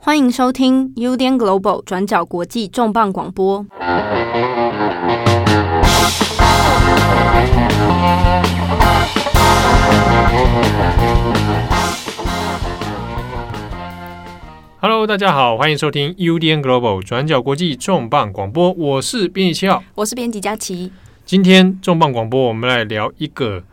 欢迎收听 UDN Global 转角国际重磅广播。Hello，大家好，欢迎收听 UDN Global 转角国际重磅广播。我是编辑七号，我是编辑佳琪。今天重磅广播，我们来聊一个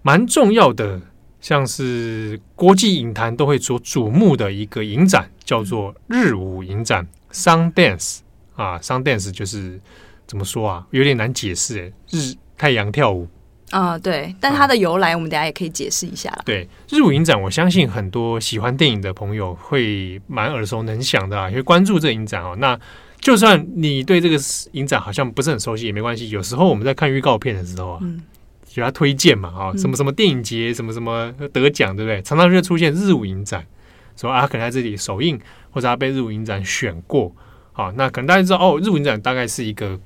蛮重要的。像是国际影坛都会所瞩目的一个影展，叫做日舞影展 （Sundance） 啊，Sundance 就是怎么说啊，有点难解释诶，日太阳跳舞啊，对，但它的由来我们等下也可以解释一下。对，日舞影展，我相信很多喜欢电影的朋友会蛮耳熟能详的啊，因为关注这影展哦。那就算你对这个影展好像不是很熟悉也没关系，有时候我们在看预告片的时候啊。嗯给他推荐嘛，啊，什么什么电影节，嗯、什么什么得奖，对不对？常常就会出现日舞影展，说啊，可能在这里首映，或者他被日舞影展选过，好，那可能大家知道哦，日舞影展大概是一个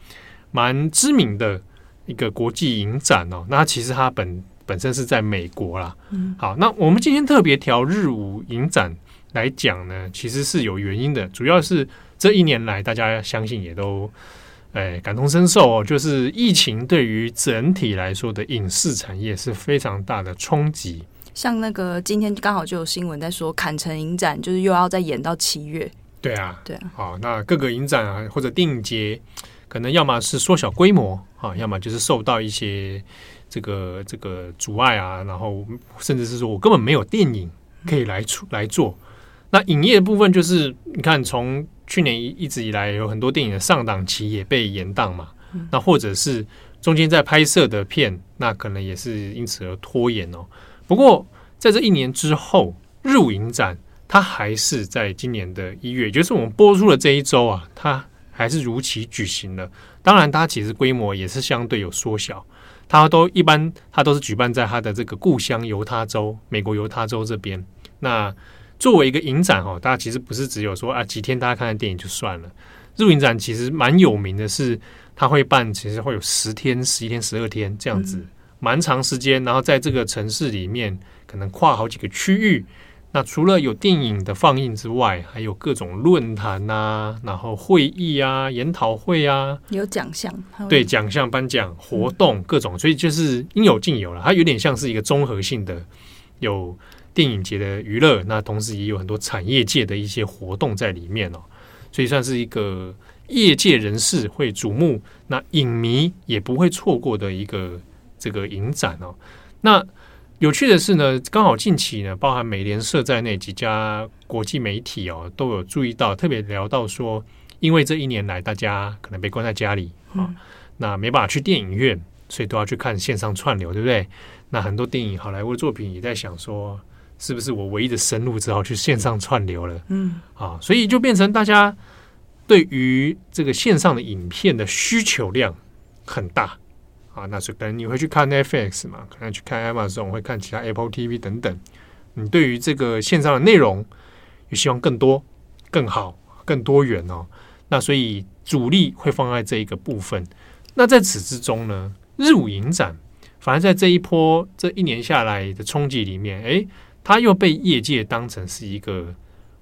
蛮知名的一个国际影展哦。那其实它本本身是在美国啦，嗯，好，那我们今天特别调日舞影展来讲呢，其实是有原因的，主要是这一年来大家相信也都。哎，感同身受哦，就是疫情对于整体来说的影视产业是非常大的冲击。像那个今天刚好就有新闻在说，坎城影展就是又要再延到七月。对啊，对啊。好，那各个影展啊或者电影节，可能要么是缩小规模啊，要么就是受到一些这个这个阻碍啊，然后甚至是说我根本没有电影可以来出来做。那影业的部分就是你看从。去年一一直以来有很多电影的上档期也被延档嘛，嗯、那或者是中间在拍摄的片，那可能也是因此而拖延哦。不过在这一年之后，日舞影展它还是在今年的一月，也就是我们播出的这一周啊，它还是如期举行了。当然，它其实规模也是相对有缩小，它都一般它都是举办在它的这个故乡犹他州，美国犹他州这边。那作为一个影展哦，大家其实不是只有说啊几天大家看看电影就算了。日舞影展其实蛮有名的是，它会办，其实会有十天、十一天、十二天这样子，蛮长时间。然后在这个城市里面，可能跨好几个区域。那除了有电影的放映之外，还有各种论坛啊，然后会议啊、研讨会啊，有奖项，对奖项颁奖活动各种，所以就是应有尽有了。它有点像是一个综合性的有。电影节的娱乐，那同时也有很多产业界的一些活动在里面哦，所以算是一个业界人士会瞩目，那影迷也不会错过的一个这个影展哦。那有趣的是呢，刚好近期呢，包含美联社在内几家国际媒体哦，都有注意到，特别聊到说，因为这一年来大家可能被关在家里啊，嗯、那没办法去电影院，所以都要去看线上串流，对不对？那很多电影好莱坞的作品也在想说。是不是我唯一的生路，只好去线上串流了？嗯，啊，所以就变成大家对于这个线上的影片的需求量很大啊。那所以可能你会去看 Netflix 嘛，可能去看 Amazon，会看其他 Apple TV 等等。你对于这个线上的内容，也希望更多、更好、更多元哦。那所以主力会放在这一个部分。那在此之中呢，日舞影展反而在这一波这一年下来的冲击里面，哎。他又被业界当成是一个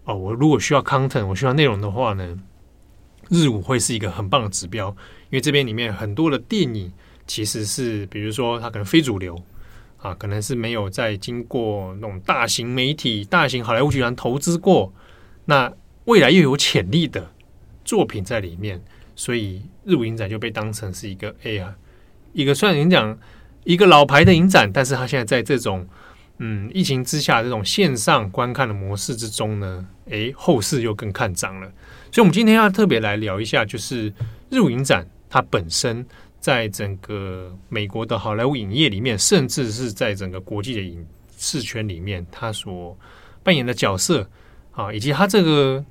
哦，我如果需要 content，我需要内容的话呢，日舞会是一个很棒的指标，因为这边里面很多的电影其实是，比如说它可能非主流啊，可能是没有在经过那种大型媒体、大型好莱坞集团投资过，那未来又有潜力的作品在里面，所以日舞影展就被当成是一个哎呀，一个虽然你讲一个老牌的影展，但是它现在在这种。嗯，疫情之下这种线上观看的模式之中呢，诶，后市又更看涨了。所以，我们今天要特别来聊一下，就是日舞影展它本身在整个美国的好莱坞影业里面，甚至是在整个国际的影视圈里面，它所扮演的角色啊，以及它这个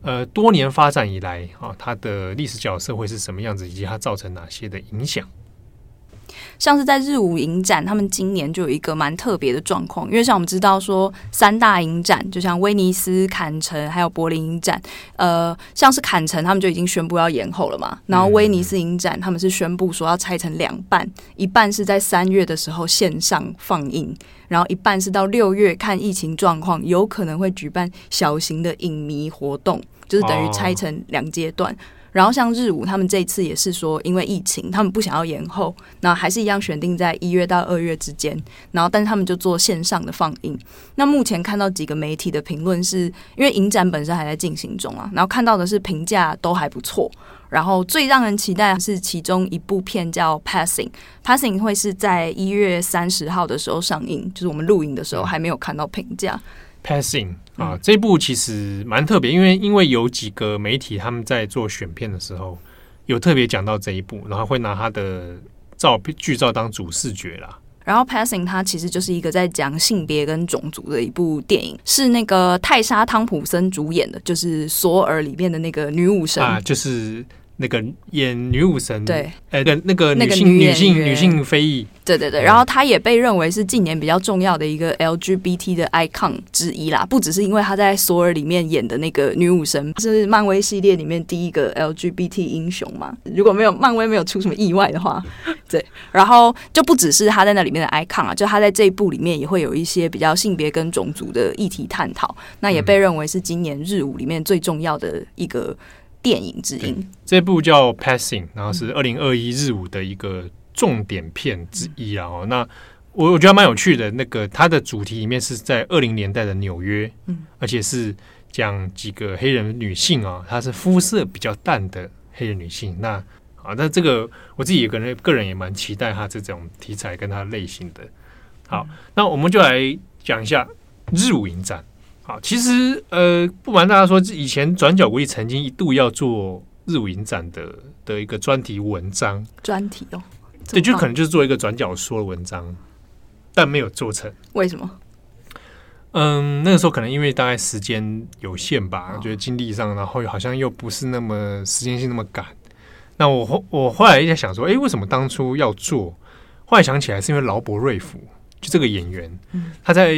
呃多年发展以来啊，它的历史角色会是什么样子，以及它造成哪些的影响。像是在日舞影展，他们今年就有一个蛮特别的状况，因为像我们知道说三大影展，就像威尼斯、坎城还有柏林影展，呃，像是坎城他们就已经宣布要延后了嘛，然后威尼斯影展他们是宣布说要拆成两半，一半是在三月的时候线上放映，然后一半是到六月看疫情状况，有可能会举办小型的影迷活动，就是等于拆成两阶段。然后像日舞，他们这次也是说，因为疫情，他们不想要延后，那还是一样选定在一月到二月之间。然后，但是他们就做线上的放映。那目前看到几个媒体的评论是，因为影展本身还在进行中啊，然后看到的是评价都还不错。然后最让人期待的是其中一部片叫《Passing》，Passing 会是在一月三十号的时候上映，就是我们录影的时候还没有看到评价。Passing 啊，这部其实蛮特别，因为因为有几个媒体他们在做选片的时候，有特别讲到这一部，然后会拿他的照片剧照当主视觉啦。然后 Passing 它其实就是一个在讲性别跟种族的一部电影，是那个泰莎汤普森主演的，就是索尔里面的那个女武神啊，就是。那个演女武神，对，哎，对，那个女性女性女性非裔，对对对，然后她也被认为是近年比较重要的一个 LGBT 的 icon 之一啦，不只是因为她在索尔里面演的那个女武神是漫威系列里面第一个 LGBT 英雄嘛，如果没有漫威没有出什么意外的话，对，然后就不只是她在那里面的 icon 啊，就她在这一部里面也会有一些比较性别跟种族的议题探讨，那也被认为是今年日舞里面最重要的一个。电影之音，这部叫《Passing》，然后是二零二一日舞的一个重点片之一啊。那我我觉得蛮有趣的。那个它的主题里面是在二零年代的纽约，嗯，而且是讲几个黑人女性啊，她是肤色比较淡的黑人女性。那啊，那这个我自己个人个人也蛮期待它这种题材跟它类型的。好，嗯、那我们就来讲一下日舞影展。好，其实呃，不瞒大家说，以前转角国际曾经一度要做日舞影展的的一个专题文章，专题哦，对，就可能就是做一个转角说的文章，但没有做成。为什么？嗯，那个时候可能因为大概时间有限吧，觉得精力上，然后好像又不是那么时间性那么赶。那我后我后来一直在想说，哎，为什么当初要做？后来想起来是因为劳勃瑞福，就这个演员，嗯，他在。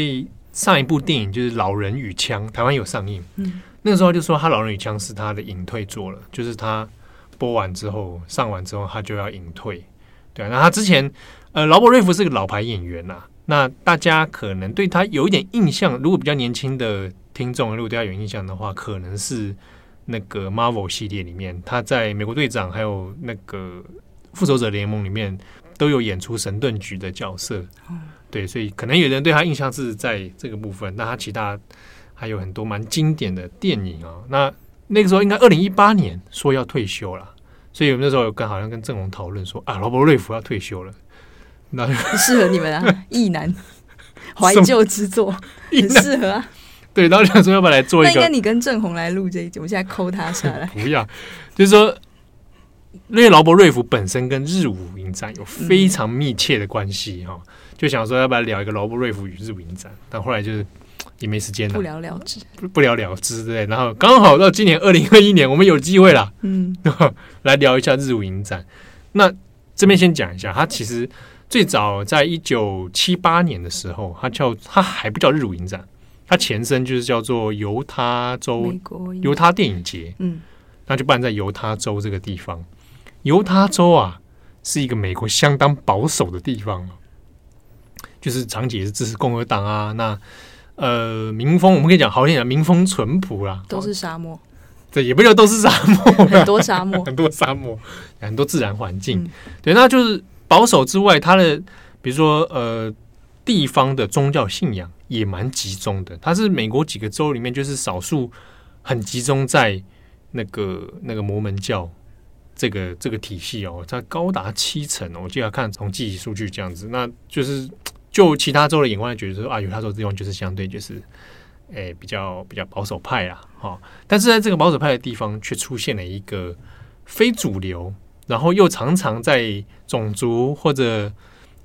上一部电影就是《老人与枪》，台湾有上映。嗯，那个时候就说他《老人与枪》是他的隐退作了，就是他播完之后上完之后他就要隐退。对啊，那他之前呃，劳勃瑞弗是个老牌演员呐、啊，那大家可能对他有一点印象。如果比较年轻的听众，如果对他有印象的话，可能是那个 Marvel 系列里面，他在美国队长还有那个复仇者联盟里面都有演出神盾局的角色。嗯对，所以可能有人对他印象是在这个部分，那他其他还有很多蛮经典的电影啊。那那个时候应该二零一八年说要退休了，所以我们那时候有跟好像跟郑红讨论说啊，罗伯瑞福要退休了，那适合你们啊，意难怀旧之作，很适合啊。对，然后想说要不要来做一个？那应该你跟郑红来录这一集，我现在抠他下来。不要，就是说，因为劳勃瑞福本身跟日舞影展有非常密切的关系哈。嗯就想说要不要聊一个劳勃瑞福与日舞影展，但后来就是也没时间了，不了了之，不不了了之，对。然后刚好到今年二零二一年，我们有机会了，嗯，来聊一下日舞影展。那这边先讲一下，它其实最早在一九七八年的时候，它叫它还不叫日舞影展，它前身就是叫做犹他州犹他电影节，嗯，那就办在犹他州这个地方。犹他州啊，是一个美国相当保守的地方。就是长期也是支持共和党啊，那呃民风我们可以讲好听点，民风淳朴啦，都是沙漠，对，也不叫都是沙漠，很多沙漠，很多沙漠，很多自然环境，嗯、对，那就是保守之外，它的比如说呃地方的宗教信仰也蛮集中的，它是美国几个州里面就是少数很集中在那个那个摩门教。这个这个体系哦，它高达七成哦，我记得看统计数据这样子，那就是就其他州的眼光觉得说啊，犹他州地方就是相对就是，诶比较比较保守派啊，哈、哦，但是在这个保守派的地方，却出现了一个非主流，然后又常常在种族或者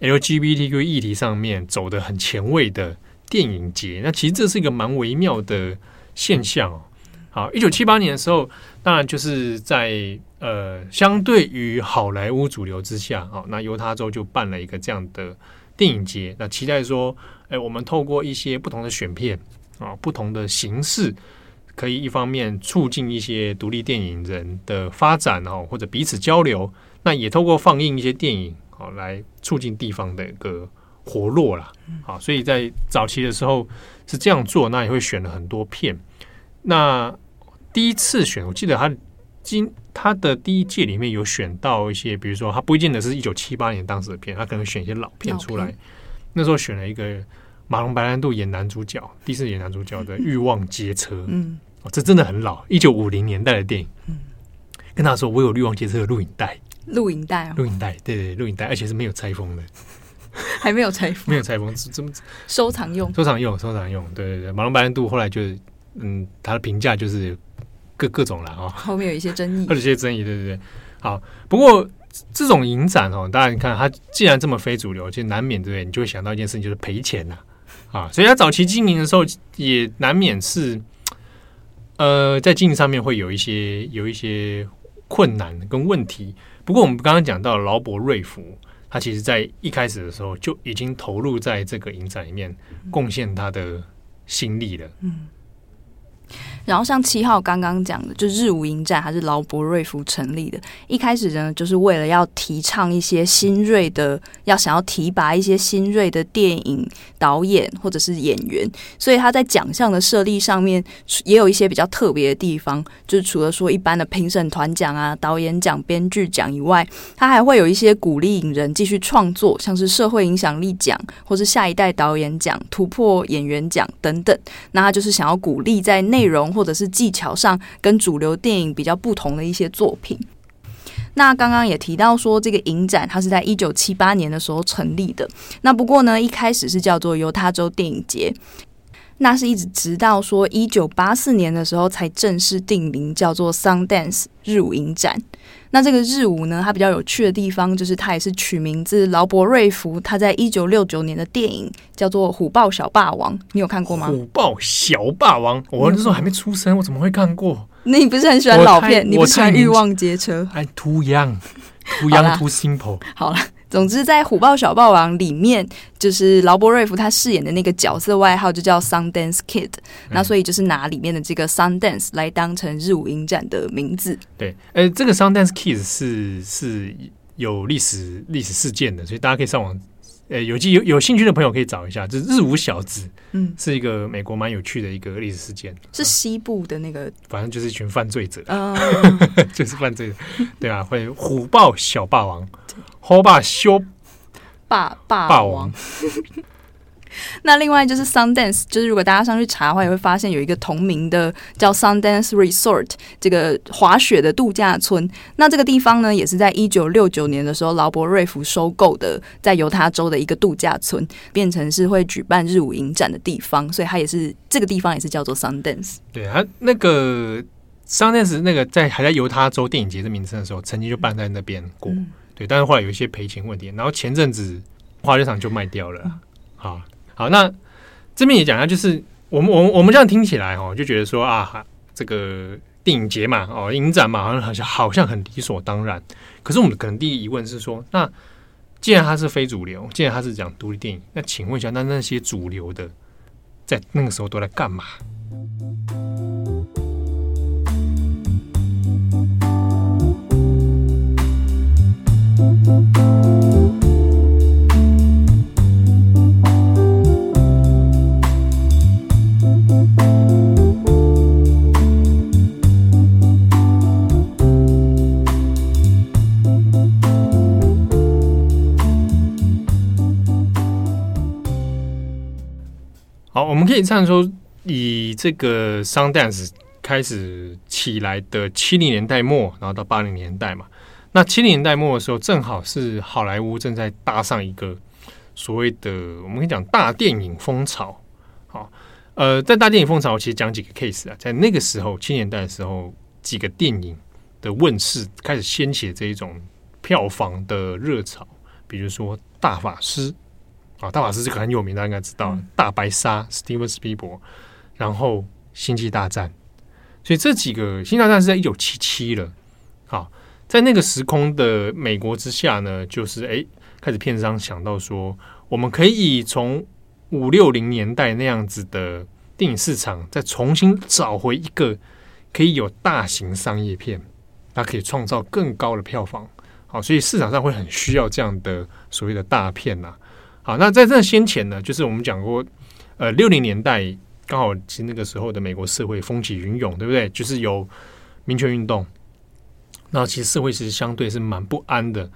LGBTQ 议题上面走得很前卫的电影节，那其实这是一个蛮微妙的现象哦。好，一九七八年的时候，当然就是在呃，相对于好莱坞主流之下，哦，那犹他州就办了一个这样的电影节，那期待说，哎，我们透过一些不同的选片啊，不同的形式，可以一方面促进一些独立电影人的发展哦，或者彼此交流，那也透过放映一些电影，好，来促进地方的一个活络啦。好，所以在早期的时候是这样做，那也会选了很多片。那第一次选，我记得他今他的第一届里面有选到一些，比如说他不一定的是一九七八年当时的片，他可能选一些老片出来。那时候选了一个马龙白兰度演男主角，第一次演男主角的《欲望街车》。嗯，哦，这真的很老，一九五零年代的电影。嗯，跟他说我有《欲望街车》的录影带，录影带啊，录影带，对对，录影带，而且是没有拆封的，还没有拆封，没有拆封，怎么收藏用？收藏用，收藏用。对对对，马龙白兰度后来就是。嗯，他的评价就是各各种了啊，后面有一些争议，有一些争议，对对对。好，不过这种影展哦，大家你看，它既然这么非主流，其实难免对不对？你就会想到一件事情，就是赔钱呐啊。所以他早期经营的时候，也难免是呃，在经营上面会有一些有一些困难跟问题。不过我们刚刚讲到劳勃瑞福，他其实在一开始的时候就已经投入在这个影展里面，贡献他的心力了。嗯。然后像七号刚刚讲的，就日舞影展还是劳勃瑞福成立的。一开始呢，就是为了要提倡一些新锐的，要想要提拔一些新锐的电影导演或者是演员，所以他在奖项的设立上面也有一些比较特别的地方。就是除了说一般的评审团奖啊、导演奖、编剧奖以外，他还会有一些鼓励影人继续创作，像是社会影响力奖或是下一代导演奖、突破演员奖等等。那他就是想要鼓励在内内容。或者是技巧上跟主流电影比较不同的一些作品。那刚刚也提到说，这个影展它是在一九七八年的时候成立的。那不过呢，一开始是叫做犹他州电影节。那是一直直到说一九八四年的时候才正式定名，叫做 Sundance 日舞影展。那这个日舞呢，它比较有趣的地方就是它也是取名字劳勃瑞福，他在一九六九年的电影叫做《虎豹小霸王》，你有看过吗？虎豹小霸王，我那时候还没出生，我怎么会看过？那你不是很喜欢老片？你不喜欢《欲望街车》？I too young, too young, too simple。好了。总之，在《虎豹小霸王》里面，就是劳勃瑞夫他饰演的那个角色外号就叫 Sundance Kid，嗯、那所以就是拿里面的这个 Sundance 来当成日舞影展的名字。对，呃，这个 Sundance Kid 是是有历史历史事件的，所以大家可以上网，呃，有机有有兴趣的朋友可以找一下，就是日舞小子，嗯，是一个美国蛮有趣的一个历史事件，是西部的那个，反正就是一群犯罪者，嗯、就是犯罪者，对啊，会虎豹小霸王。好霸修霸霸霸王，那另外就是 Sundance，就是如果大家上去查的话，也会发现有一个同名的叫 Sundance Resort 这个滑雪的度假村。那这个地方呢，也是在一九六九年的时候，劳勃瑞福收购的，在犹他州的一个度假村，变成是会举办日舞影展的地方，所以它也是这个地方也是叫做 Sundance。对啊，那个 Sundance 那个在还在犹他州电影节的名称的时候，曾经就办在那边过。嗯对，但是后来有一些赔钱问题，然后前阵子滑雪场就卖掉了。好，好，那这边也讲一下，就是我们我们我们这样听起来哦，就觉得说啊，这个电影节嘛，哦，影展嘛，好像好像好像很理所当然。可是我们可能第一疑问是说，那既然它是非主流，既然它是讲独立电影，那请问一下，那那些主流的在那个时候都在干嘛？好，我们可以这样说，以这个 Sundance 开始起来的七零年代末，然后到八零年代嘛。那七零年代末的时候，正好是好莱坞正在搭上一个所谓的我们可以讲大电影风潮。好，呃，在大电影风潮，其实讲几个 case 啊，在那个时候七年代的时候，几个电影的问世开始掀起这一种票房的热潮，比如说《大法师》啊，《大法师》这个很有名，大家应该知道，嗯《大白鲨》Steven Spielberg，然后《星际大战》，所以这几个《星际大战》是在一九七七了。好，在那个时空的美国之下呢，就是哎，开始片商想到说，我们可以从五六零年代那样子的电影市场，再重新找回一个可以有大型商业片，它可以创造更高的票房。好，所以市场上会很需要这样的所谓的大片呐。好，那在这先前呢，就是我们讲过，呃，六零年代刚好其实那个时候的美国社会风起云涌，对不对？就是有民权运动，那其实社会其实相对是蛮不安的。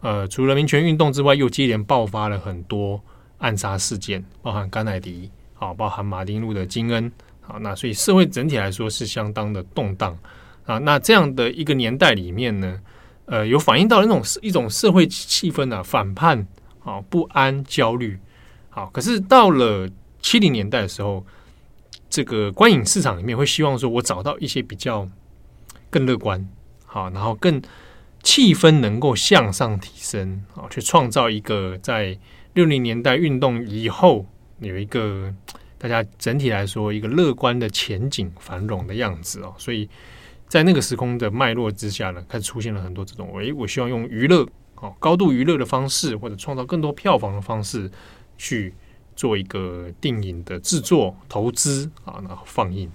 呃，除了民权运动之外，又接连爆发了很多暗杀事件，包含甘乃迪，好，包含马丁路德金恩，好，那所以社会整体来说是相当的动荡啊。那这样的一个年代里面呢，呃，有反映到那种一种社会气氛啊，反叛，好，不安、焦虑，好。可是到了七零年代的时候，这个观影市场里面会希望说，我找到一些比较更乐观，好，然后更气氛能够向上提升，好，去创造一个在六零年代运动以后有一个大家整体来说一个乐观的前景、繁荣的样子哦，所以。在那个时空的脉络之下呢，开始出现了很多这种，诶，我希望用娱乐，哦，高度娱乐的方式，或者创造更多票房的方式，去做一个电影的制作、投资啊，然后放映。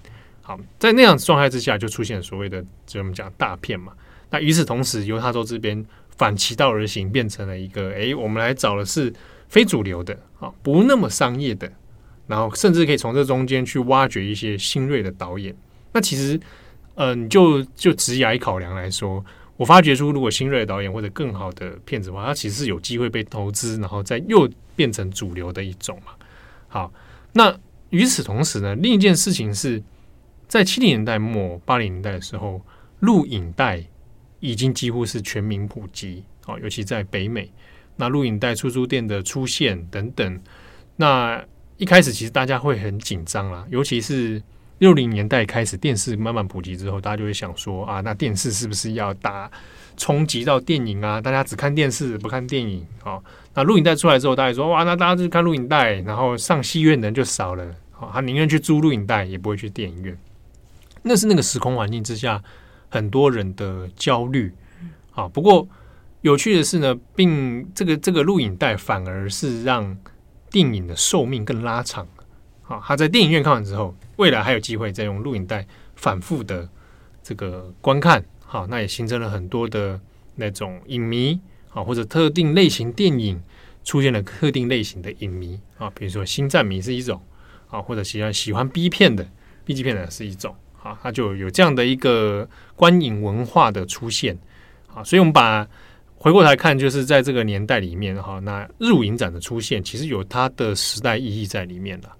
好，在那样状态之下，就出现所谓的，就我们讲大片嘛。那与此同时，犹他州这边反其道而行，变成了一个，诶，我们来找的是非主流的，啊，不那么商业的，然后甚至可以从这中间去挖掘一些新锐的导演。那其实。嗯、就就职涯考量来说，我发掘出如果新锐导演或者更好的片子的话，它其实是有机会被投资，然后再又变成主流的一种嘛。好，那与此同时呢，另一件事情是在七零年代末八零年代的时候，录影带已经几乎是全民普及，哦，尤其在北美，那录影带出租店的出现等等，那一开始其实大家会很紧张啦，尤其是。六零年代开始，电视慢慢普及之后，大家就会想说啊，那电视是不是要打冲击到电影啊？大家只看电视不看电影啊？那录影带出来之后，大家说哇，那大家就看录影带，然后上戏院的人就少了。好，他宁愿去租录影带，也不会去电影院。那是那个时空环境之下很多人的焦虑。啊，不过有趣的是呢，并这个这个录影带反而是让电影的寿命更拉长。好，他在电影院看完之后，未来还有机会再用录影带反复的这个观看。好，那也形成了很多的那种影迷，啊，或者特定类型电影出现了特定类型的影迷啊，比如说星战迷是一种啊，或者喜欢喜欢 B 片的 B 级片的是一种啊，它就有这样的一个观影文化的出现啊，所以我们把回过来看，就是在这个年代里面哈，那日影展的出现，其实有它的时代意义在里面了。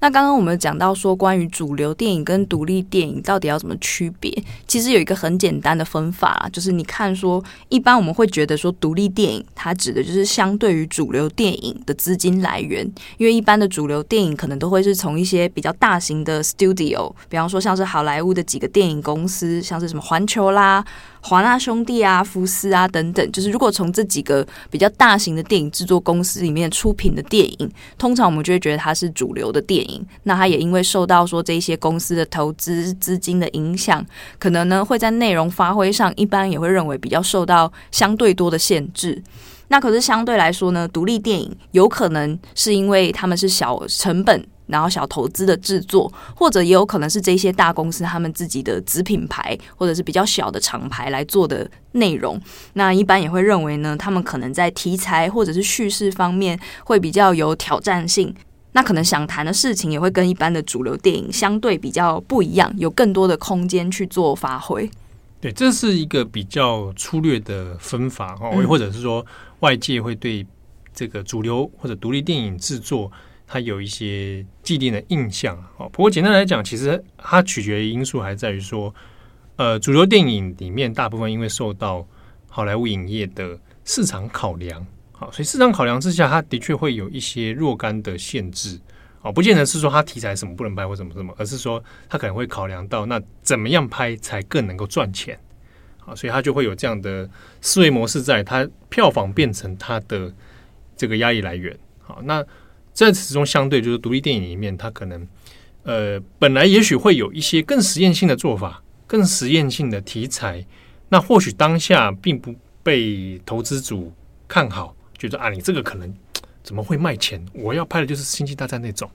那刚刚我们讲到说，关于主流电影跟独立电影到底要怎么区别？其实有一个很简单的分法啦，就是你看说，一般我们会觉得说，独立电影它指的就是相对于主流电影的资金来源，因为一般的主流电影可能都会是从一些比较大型的 studio，比方说像是好莱坞的几个电影公司，像是什么环球啦。华纳兄弟啊、福斯啊等等，就是如果从这几个比较大型的电影制作公司里面出品的电影，通常我们就会觉得它是主流的电影。那它也因为受到说这些公司的投资资金的影响，可能呢会在内容发挥上，一般也会认为比较受到相对多的限制。那可是相对来说呢，独立电影有可能是因为他们是小成本。然后小投资的制作，或者也有可能是这些大公司他们自己的子品牌，或者是比较小的厂牌来做的内容。那一般也会认为呢，他们可能在题材或者是叙事方面会比较有挑战性。那可能想谈的事情也会跟一般的主流电影相对比较不一样，有更多的空间去做发挥。对，这是一个比较粗略的分法哦，嗯、或者是说外界会对这个主流或者独立电影制作。它有一些既定的印象哦，不过简单来讲，其实它取决于因素还在于说，呃，主流电影里面大部分因为受到好莱坞影业的市场考量，好，所以市场考量之下，它的确会有一些若干的限制。哦，不见得是说它题材什么不能拍或什么什么，而是说它可能会考量到那怎么样拍才更能够赚钱，好，所以它就会有这样的思维模式，在它票房变成它的这个压力来源，好，那。在此中相对就是独立电影里面，它可能呃，本来也许会有一些更实验性的做法，更实验性的题材，那或许当下并不被投资组看好，觉得啊，你这个可能怎么会卖钱？我要拍的就是星际大战那种，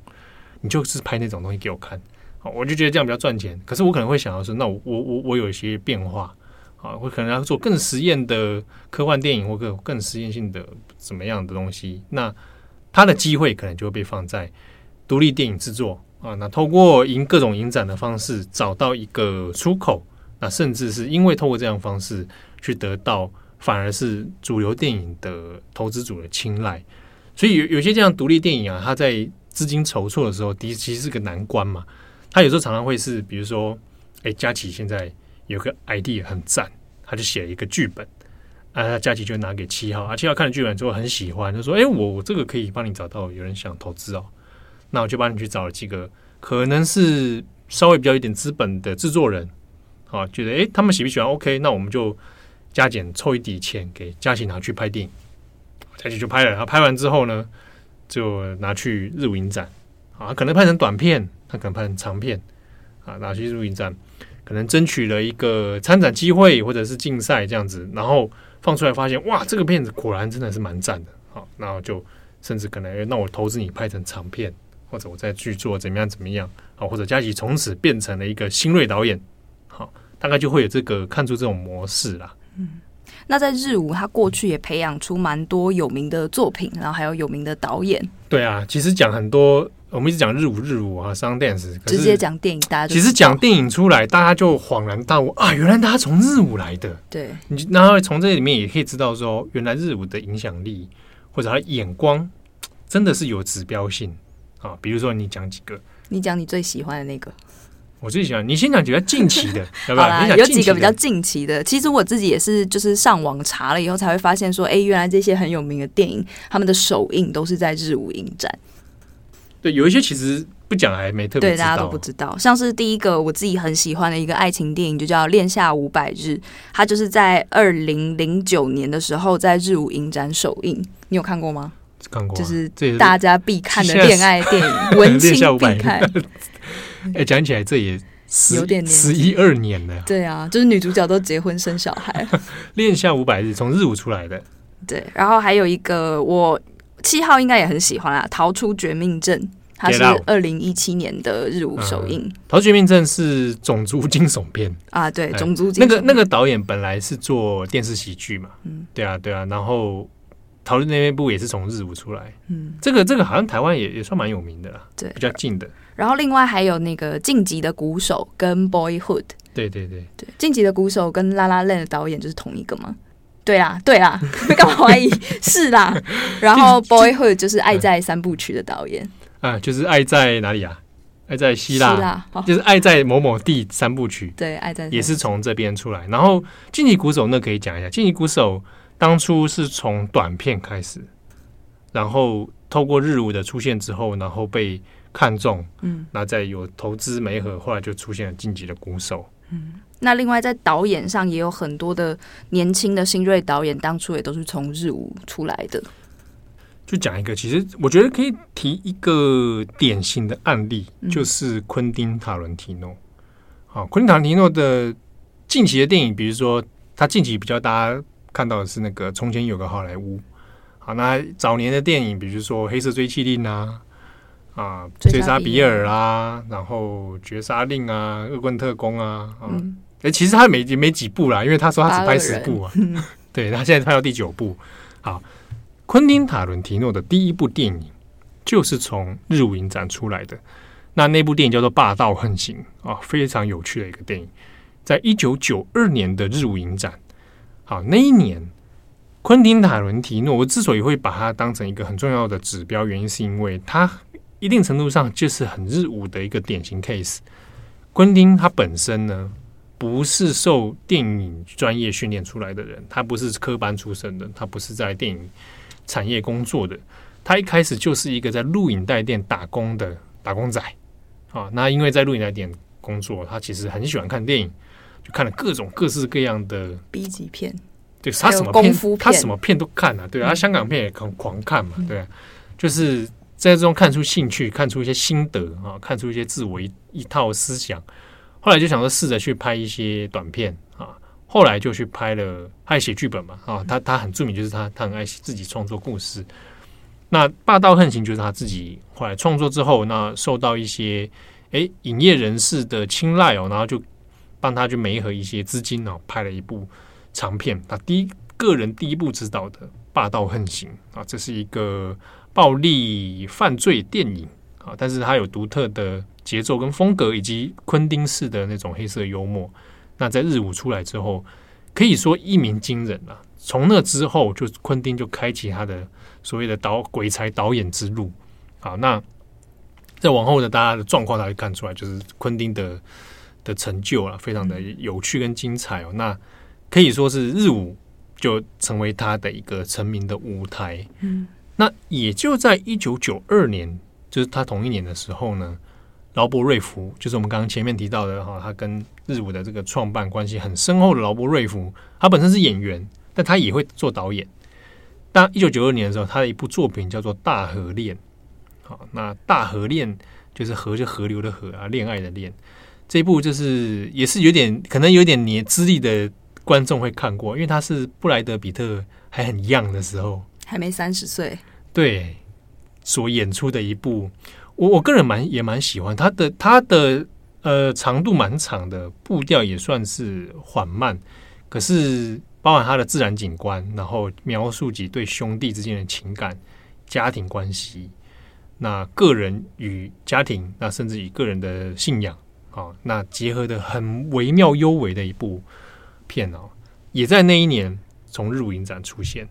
你就是拍那种东西给我看，好，我就觉得这样比较赚钱。可是我可能会想要说，那我我我我有一些变化，啊，我可能要做更实验的科幻电影，或更更实验性的怎么样的东西，那他的机会可能就会被放在独立电影制作。啊，那透过影各种影展的方式找到一个出口，那甚至是因为透过这样方式去得到，反而是主流电影的投资组的青睐。所以有有些这样独立电影啊，它在资金筹措的时候，的其实是个难关嘛。它有时候常常会是，比如说，哎，佳琪现在有个 idea 很赞，他就写了一个剧本，啊，佳琪就拿给七号，啊，七号看了剧本之后很喜欢，就说，哎，我我这个可以帮你找到有人想投资哦。那我就帮你去找了几个可能是稍微比较有点资本的制作人，啊，觉得诶，他们喜不喜欢？OK，那我们就加减凑一笔钱给佳琪拿去拍电影，佳琪就拍了。然后拍完之后呢，就拿去日影展，啊，可能拍成短片，他可能拍成长片，啊，拿去日影展，可能争取了一个参展机会或者是竞赛这样子，然后放出来发现，哇，这个片子果然真的是蛮赞的，好，那我就甚至可能，诶，那我投资你拍成长片。或者我再去做怎么样怎么样好，或者佳琪从此变成了一个新锐导演，好，大概就会有这个看出这种模式啦。嗯，那在日舞，他过去也培养出蛮多有名的作品，然后还有有名的导演。对啊，其实讲很多，我们一直讲日舞日舞啊，Sundance，直接讲电影，大家就其实讲电影出来，大家就恍然大悟啊，原来他从日舞来的。对，你然后从这里面也可以知道说，原来日舞的影响力或者他眼光真的是有指标性。啊，比如说你讲几个，你讲你最喜欢的那个，我最喜欢你先讲几个近期的，好吧？有几个比较近期的，其实我自己也是，就是上网查了以后才会发现说，哎，原来这些很有名的电影，他们的首映都是在日舞影展。对，有一些其实不讲还没特别，对，大家都不知道。像是第一个我自己很喜欢的一个爱情电影，就叫《恋夏五百日》，它就是在二零零九年的时候在日舞影展首映，你有看过吗？看过、啊，就是大家必看的 恋爱电影，文青必看。哎，讲起来这也有点十一二年了。对啊，就是女主角都结婚生小孩。恋下五百日从日舞出来的。对，然后还有一个我七号应该也很喜欢啊，《逃出绝命镇》，它是二零一七年的日舞首映。嗯《逃出绝命镇》是种族惊悚片啊，对，种族惊悚。那个那个导演本来是做电视喜剧嘛，嗯，对啊，对啊，然后。讨论那部也是从日舞出来，嗯，这个这个好像台湾也也算蛮有名的啦，对，比较近的。然后另外还有那个晋级的鼓手跟 Boyhood，对对对对，晋级的鼓手跟 La La Land 的导演就是同一个吗？对啦，对啦，干嘛怀疑？是啦。然后 Boyhood 就是爱在三部曲的导演，啊，就是爱在哪里啊？爱在希腊，希腊就是爱在某某地三部曲，对，爱在也是从这边出来。然后晋级鼓手那可以讲一下，晋级鼓手。当初是从短片开始，然后透过日舞的出现之后，然后被看中，嗯，那再有投资媒合，后来就出现了晋级的鼓手，嗯。那另外在导演上也有很多的年轻的新锐导演，当初也都是从日舞出来的。就讲一个，其实我觉得可以提一个典型的案例，嗯、就是昆汀塔伦提诺。好，昆汀塔伦提诺的近期的电影，比如说他近期比较大家。看到的是那个从前有个好莱坞，好，那早年的电影，比如说《黑色追缉令》啊，啊，《追杀比尔》啊，然后《绝杀令》啊，《恶棍特工》啊，啊，欸，其实他没没几部啦，因为他说他只拍十部啊，对，他现在拍到第九部。好，昆汀塔伦提诺的第一部电影就是从日舞影展出来的，那那部电影叫做《霸道横行》啊，非常有趣的一个电影，在一九九二年的日舞影展。好，那一年，昆汀塔伦提诺，我之所以会把它当成一个很重要的指标，原因是因为它一定程度上就是很日舞的一个典型 case。昆汀他本身呢，不是受电影专业训练出来的人，他不是科班出身的，他不是在电影产业工作的，他一开始就是一个在录影带店打工的打工仔。啊，那因为在录影带店工作，他其实很喜欢看电影。就看了各种各式各样的 B 级片，对，他什么片，他什么片都看啊，对啊，他香港片也很狂看嘛，对啊，就是在这中看出兴趣，看出一些心得啊，看出一些自我一一套思想。后来就想说试着去拍一些短片啊，后来就去拍了，爱写剧本嘛啊，他他很著名，就是他他很爱自己创作故事。那《霸道横行》就是他自己后来创作之后，那受到一些诶影业人士的青睐哦，然后就帮他去媒合一些资金哦，拍了一部长片。他第一个人第一部执导的《霸道横行》啊，这是一个暴力犯罪电影啊，但是它有独特的。节奏跟风格，以及昆汀式的那种黑色幽默，那在日舞出来之后，可以说一鸣惊人了。从那之后，就昆汀就开启他的所谓的导鬼才导演之路。好，那再往后的大家的状况，大家看出来，就是昆汀的的成就啊，非常的有趣跟精彩哦。那可以说是日舞就成为他的一个成名的舞台。嗯，那也就在一九九二年，就是他同一年的时候呢。劳勃瑞福就是我们刚刚前面提到的哈，他跟日舞的这个创办关系很深厚的劳勃瑞福，他本身是演员，但他也会做导演。当一九九二年的时候，他的一部作品叫做《大河恋》，好，那《大河恋》就是河就河流的河啊，恋爱的恋。这一部就是也是有点可能有点年资历的观众会看过，因为他是布莱德比特还很 young 的时候，还没三十岁，对，所演出的一部。我我个人蛮也蛮喜欢他的，他的呃长度蛮长的，步调也算是缓慢，可是包含他的自然景观，然后描述及对兄弟之间的情感、家庭关系，那个人与家庭，那甚至与个人的信仰啊，那结合的很微妙幽微的一部片哦，也在那一年从日舞影展出现。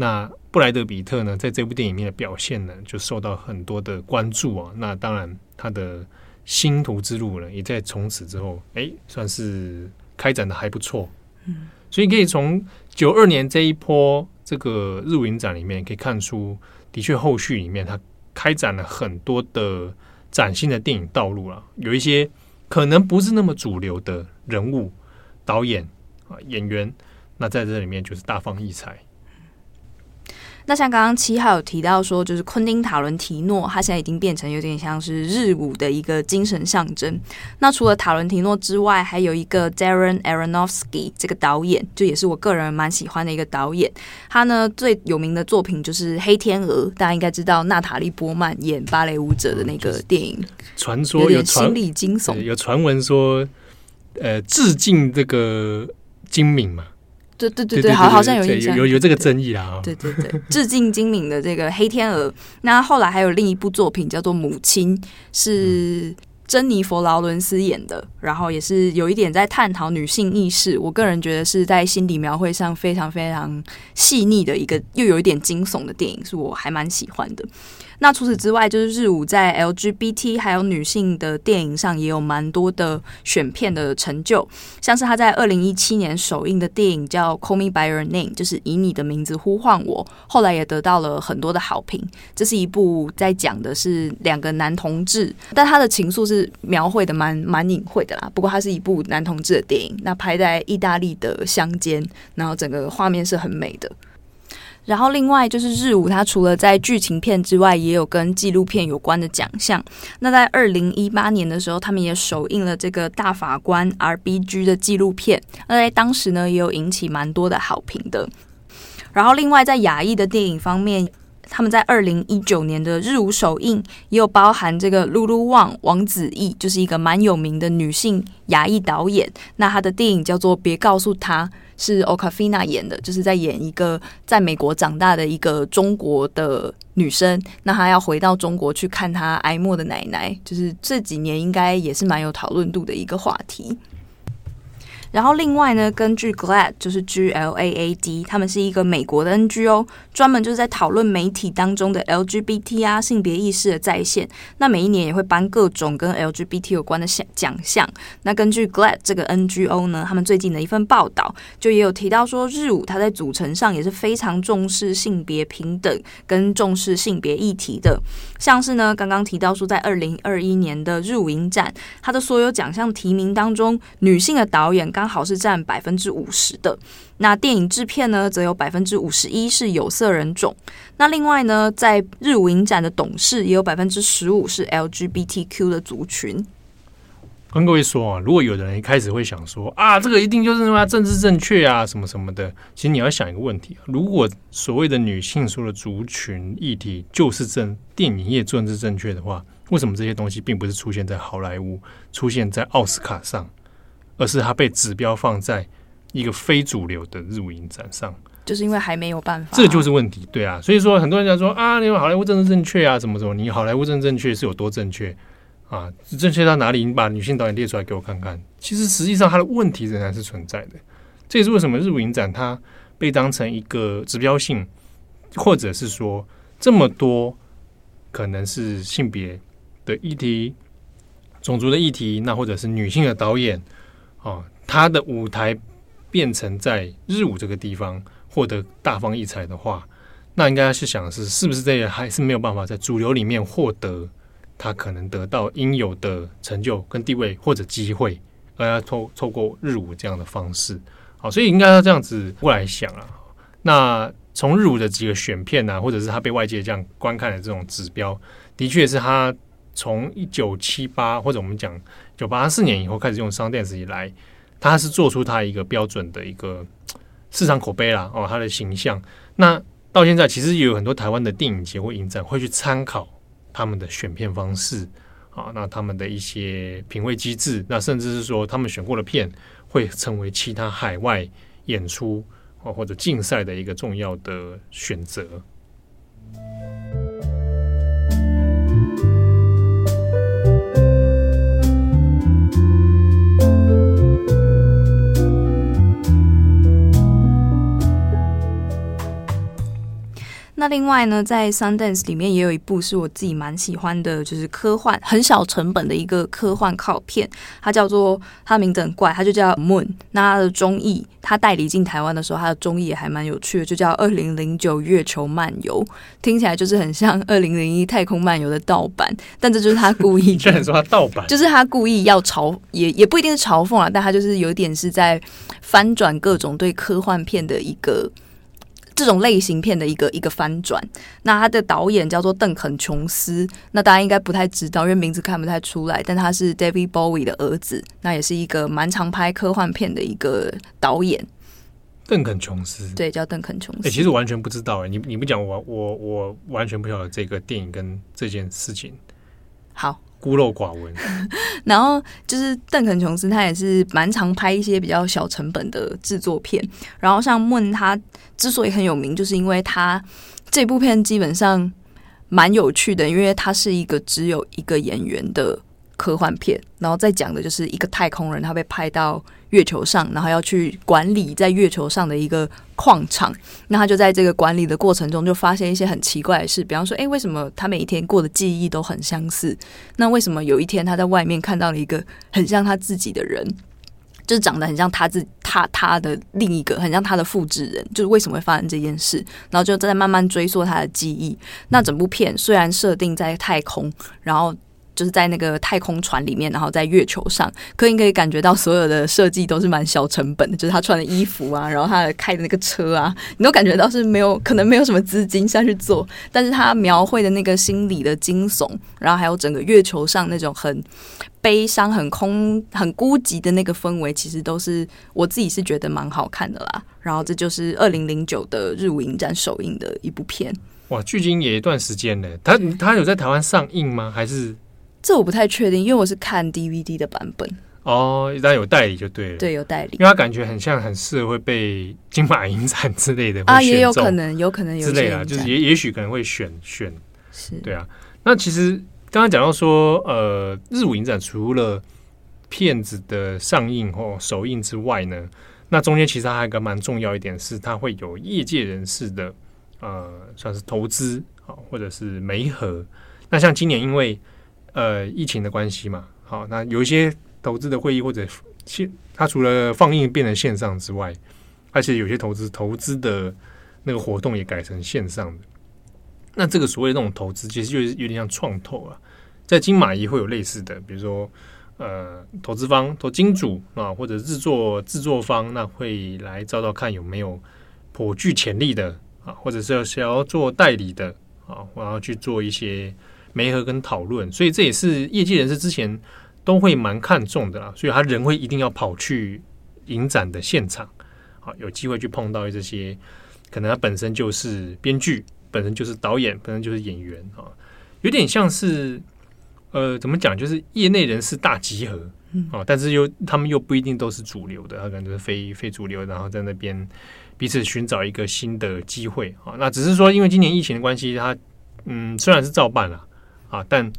那布莱德比特呢，在这部电影里面的表现呢，就受到很多的关注啊。那当然，他的星途之路呢，也在从此之后，哎，算是开展的还不错。嗯，所以可以从九二年这一波这个日舞影展里面可以看出，的确后续里面他开展了很多的崭新的电影道路了。有一些可能不是那么主流的人物、导演啊、演员，那在这里面就是大放异彩。那像刚刚七号有提到说，就是昆汀塔伦提诺，他现在已经变成有点像是日舞的一个精神象征。那除了塔伦提诺之外，还有一个 Darren Aronofsky 这个导演，就也是我个人蛮喜欢的一个导演。他呢最有名的作品就是《黑天鹅》，大家应该知道娜塔莉波曼演芭蕾舞者的那个电影。传说有心理惊悚，有传闻说，呃，致敬这个金敏嘛。对对对对，好，好像有印象，有有这个争议啊。对对对，致敬金敏的这个《黑天鹅》，那后来还有另一部作品叫做《母亲》，是珍妮佛劳伦斯演的，然后也是有一点在探讨女性意识。我个人觉得是在心理描绘上非常非常细腻的一个，又有一点惊悚的电影，是我还蛮喜欢的。那除此之外，就是日舞在 LGBT 还有女性的电影上也有蛮多的选片的成就，像是他在二零一七年首映的电影叫《Call Me by Your Name》，就是以你的名字呼唤我，后来也得到了很多的好评。这是一部在讲的是两个男同志，但他的情愫是描绘的蛮蛮隐晦的啦。不过它是一部男同志的电影，那拍在意大利的乡间，然后整个画面是很美的。然后，另外就是日舞，它除了在剧情片之外，也有跟纪录片有关的奖项。那在二零一八年的时候，他们也首映了这个大法官 RBG 的纪录片，那在当时呢，也有引起蛮多的好评的。然后，另外在亚裔的电影方面，他们在二零一九年的日舞首映，也有包含这个露露旺王子异，就是一个蛮有名的女性亚裔导演。那她的电影叫做《别告诉她》。是 o k a f i n a 演的，就是在演一个在美国长大的一个中国的女生，那她要回到中国去看她哀莫的奶奶，就是这几年应该也是蛮有讨论度的一个话题。然后另外呢，根据 GLAAD 就是 G L A A D，他们是一个美国的 NGO，专门就是在讨论媒体当中的 LGBT 啊性别意识的再现。那每一年也会颁各种跟 LGBT 有关的奖奖项。那根据 GLAAD 这个 NGO 呢，他们最近的一份报道就也有提到说，日舞它在组成上也是非常重视性别平等跟重视性别议题的。像是呢，刚刚提到说，在二零二一年的日舞影展，它的所有奖项提名当中，女性的导演。刚好是占百分之五十的。那电影制片呢，则有百分之五十一是有色人种。那另外呢，在日舞影展的董事也有百分之十五是 LGBTQ 的族群。跟各位说啊，如果有人一开始会想说啊，这个一定就是什么政治正确啊，什么什么的。其实你要想一个问题：如果所谓的女性说的族群议题就是正电影业政治正确的话，为什么这些东西并不是出现在好莱坞、出现在奥斯卡上，而是它被指标放在一个非主流的日舞影展上？就是因为还没有办法，这就是问题。对啊，所以说很多人讲说啊，你好莱坞政治正确啊，什么什么？你好莱坞政治正确是有多正确？啊，正确到哪里？你把女性导演列出来给我看看。其实实际上，它的问题仍然是存在的。这也是为什么日舞影展它被当成一个指标性，或者是说这么多可能是性别的议题、种族的议题，那或者是女性的导演哦，他的舞台变成在日舞这个地方获得大放异彩的话，那应该是想的是，是不是这个还是没有办法在主流里面获得？他可能得到应有的成就跟地位或者机会，而要透透过日舞这样的方式，好，所以应该要这样子过来想啊。那从日舞的几个选片啊，或者是他被外界这样观看的这种指标，的确是他从一九七八或者我们讲九八四年以后开始用商店式以来，它是做出它一个标准的一个市场口碑啦哦，它的形象。那到现在其实也有很多台湾的电影节或影展会去参考。他们的选片方式啊，那他们的一些品位机制，那甚至是说他们选过的片会成为其他海外演出啊或者竞赛的一个重要的选择。那另外呢，在 Sundance 里面也有一部是我自己蛮喜欢的，就是科幻很小成本的一个科幻靠片，它叫做它名字很怪，它就叫 Moon。那它的中译，它代理进台湾的时候，它的中译也还蛮有趣的，就叫《二零零九月球漫游》，听起来就是很像 《二零零一太空漫游》的盗版，但这就是他故意，居然说他盗版，就是他故意要嘲，也也不一定是嘲讽啊，但他就是有点是在翻转各种对科幻片的一个。这种类型片的一个一个翻转，那他的导演叫做邓肯·琼斯，那大家应该不太知道，因为名字看不太出来，但他是 David Bowie 的儿子，那也是一个蛮常拍科幻片的一个导演。邓肯·琼斯，对，叫邓肯·琼斯。哎、欸，其实我完全不知道，哎，你你不讲我我我完全不晓得这个电影跟这件事情。好。孤陋寡闻，然后就是邓肯·琼斯，他也是蛮常拍一些比较小成本的制作片。然后像《问》，他之所以很有名，就是因为他这部片基本上蛮有趣的，因为他是一个只有一个演员的。科幻片，然后再讲的就是一个太空人，他被派到月球上，然后要去管理在月球上的一个矿场。那他就在这个管理的过程中，就发现一些很奇怪的事，比方说，诶，为什么他每一天过的记忆都很相似？那为什么有一天他在外面看到了一个很像他自己的人，就是长得很像他自他他的另一个很像他的复制人？就是为什么会发生这件事？然后就在慢慢追溯他的记忆。那整部片虽然设定在太空，然后。就是在那个太空船里面，然后在月球上，可以可以感觉到所有的设计都是蛮小成本的，就是他穿的衣服啊，然后他开的那个车啊，你都感觉到是没有可能没有什么资金下去做，但是他描绘的那个心理的惊悚，然后还有整个月球上那种很悲伤、很空、很孤寂的那个氛围，其实都是我自己是觉得蛮好看的啦。然后这就是二零零九的日舞影展首映的一部片。哇，距今也一段时间了，他他有在台湾上映吗？还是？这我不太确定，因为我是看 DVD 的版本。哦，一旦有代理就对了。对，有代理，因为他感觉很像，很适合会被金马影展之类的啊，也有可能，有可能有之类的，就是也也许可能会选选。是，对啊。那其实刚刚讲到说，呃，日舞影展除了片子的上映或首映之外呢，那中间其实还有一个蛮重要一点是，它会有业界人士的呃，算是投资啊，或者是媒合。那像今年因为呃，疫情的关系嘛，好，那有一些投资的会议或者线，它除了放映变成线上之外，而且有些投资投资的那个活动也改成线上的。那这个所谓的那种投资，其实就是有点像创投啊，在金马也会有类似的，比如说呃投资方、投金主啊，或者制作制作方，那会来找找看有没有颇具潜力的啊，或者是要想要做代理的啊，我要去做一些媒合跟讨论，所以这也是业界人士之前都会蛮看重的啦，所以他人会一定要跑去影展的现场，啊，有机会去碰到这些，可能他本身就是编剧。本身就是导演，本身就是演员啊，有点像是呃，怎么讲？就是业内人士大集合啊，但是又他们又不一定都是主流的，他可能就是非非主流，然后在那边彼此寻找一个新的机会啊。那只是说，因为今年疫情的关系，他嗯，虽然是照办了啊，但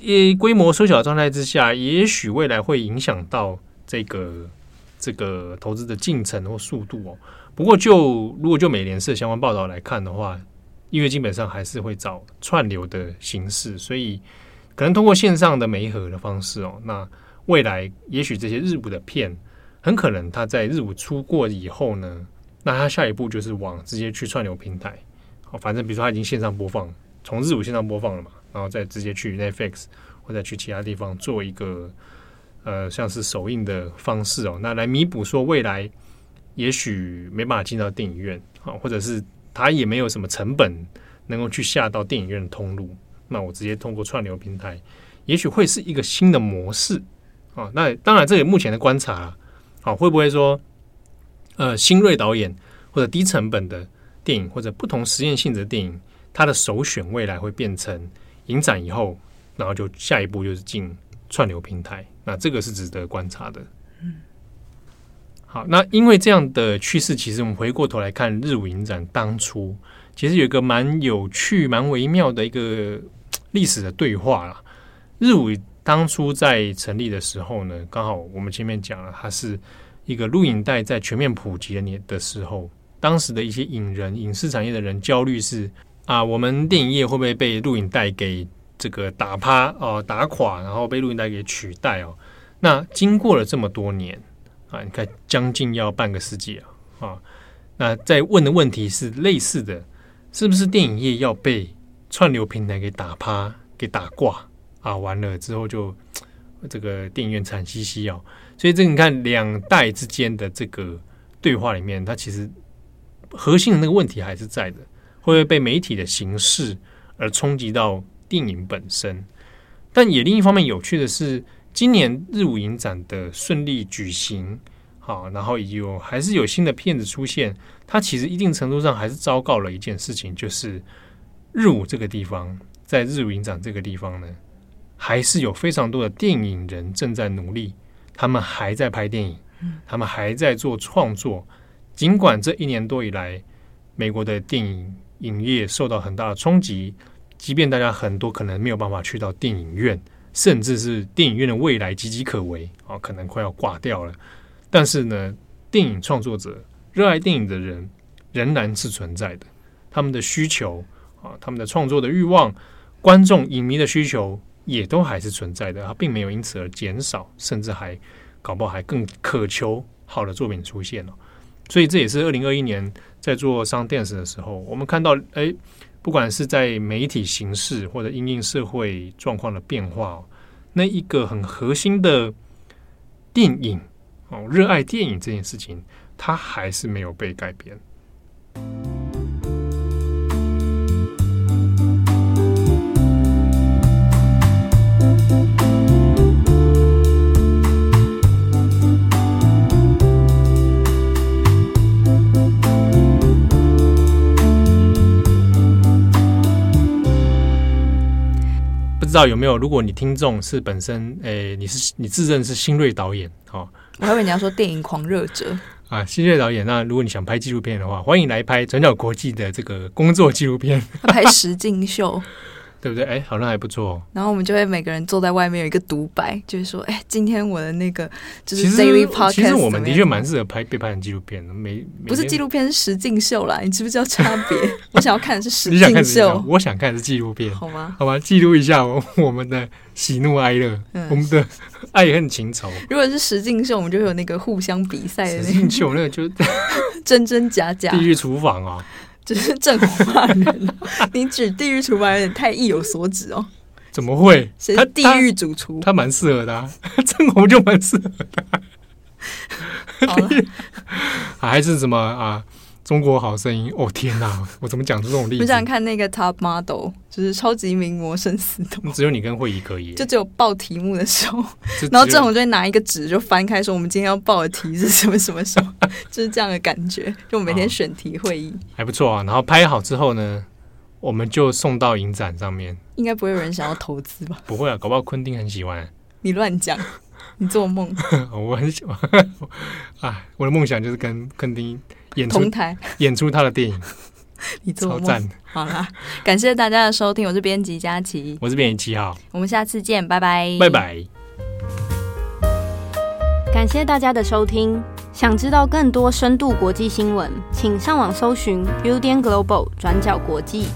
也规模缩小状态之下，也许未来会影响到这个这个投资的进程或速度哦。不过就，如果就美联社相关报道来看的话，因为基本上还是会找串流的形式，所以可能通过线上的媒合的方式哦。那未来也许这些日舞的片，很可能它在日舞出过以后呢，那它下一步就是往直接去串流平台。好，反正比如说它已经线上播放，从日舞线上播放了嘛，然后再直接去 Netflix 或者去其他地方做一个呃像是首映的方式哦，那来弥补说未来。也许没办法进到电影院啊，或者是他也没有什么成本能够去下到电影院的通路，那我直接通过串流平台，也许会是一个新的模式啊。那当然，这也目前的观察啊，会不会说呃新锐导演或者低成本的电影或者不同实验性质的电影，它的首选未来会变成影展以后，然后就下一步就是进串流平台，那这个是值得观察的。嗯。好，那因为这样的趋势，其实我们回过头来看日舞影展当初，其实有一个蛮有趣、蛮微妙的一个历史的对话啦。日舞当初在成立的时候呢，刚好我们前面讲了，它是一个录影带在全面普及的年的时候，当时的一些影人、影视产业的人焦虑是啊，我们电影业会不会被录影带给这个打趴哦、打垮，然后被录影带给取代哦？那经过了这么多年。啊，你看，将近要半个世纪啊！啊，那在问的问题是类似的，是不是电影业要被串流平台给打趴、给打挂啊？完了之后就这个电影院惨兮兮哦。所以这你看，两代之间的这个对话里面，它其实核心的那个问题还是在的，会不会被媒体的形式而冲击到电影本身？但也另一方面，有趣的是。今年日舞影展的顺利举行，好，然后有还是有新的片子出现，它其实一定程度上还是昭告了一件事情，就是日舞这个地方，在日舞影展这个地方呢，还是有非常多的电影人正在努力，他们还在拍电影，他们还在做创作，尽管这一年多以来，美国的电影影业受到很大的冲击，即便大家很多可能没有办法去到电影院。甚至是电影院的未来岌岌可危啊，可能快要挂掉了。但是呢，电影创作者、热爱电影的人仍然是存在的，他们的需求啊，他们的创作的欲望、观众、影迷的需求也都还是存在的，它并没有因此而减少，甚至还搞不好还更渴求好的作品出现了。所以这也是二零二一年在做上电视的时候，我们看到哎。不管是在媒体形式或者因应社会状况的变化，那一个很核心的电影哦，热爱电影这件事情，它还是没有被改变。知道有没有？如果你听众是本身，诶、欸，你是你自认是新锐导演，哦，我还以为你要说电影狂热者 啊，新锐导演。那如果你想拍纪录片的话，欢迎来拍转角国际的这个工作纪录片，拍实境秀。对不对？哎，好像还不错。然后我们就会每个人坐在外面有一个独白，就是说，哎，今天我的那个就是 daily podcast。其实我们的确蛮适合拍被拍成纪录片的，没不是纪录片是实境秀啦，你知不知道差别？我想要看的是实境秀，我想看的是纪录片，好吗？好吧，记录一下我我们的喜怒哀乐，嗯、我们的爱恨情仇。如果是实境秀，我们就有那个互相比赛的那个实境秀，那个就 真真假假，地狱厨房啊。就是正化人，你指地狱厨房有点太意有所指哦。怎么会？谁是地狱主厨？他蛮适合的、啊，正红就蛮适合的、啊。好了还是什么啊？中国好声音哦！天哪，我怎么讲出这种例子？我想看那个 Top Model，就是超级名模生死斗。只有你跟慧仪可以，就只有报题目的时候，然后郑红就会拿一个纸就翻开，说我们今天要报的题是什么什么什么，就是这样的感觉。就每天选题会议、哦、还不错啊。然后拍好之后呢，我们就送到影展上面。应该不会有人想要投资吧？不会啊，搞不好昆汀很喜欢。你乱讲。你做梦，我很喜欢啊！我的梦想就是跟昆汀演出台演出他的电影。你做梦，超赞！好啦，感谢大家的收听，我是编辑佳琪，我是编辑七号，我们下次见，拜拜，拜拜。感谢大家的收听，想知道更多深度国际新闻，请上网搜寻 Udan Global 转角国际。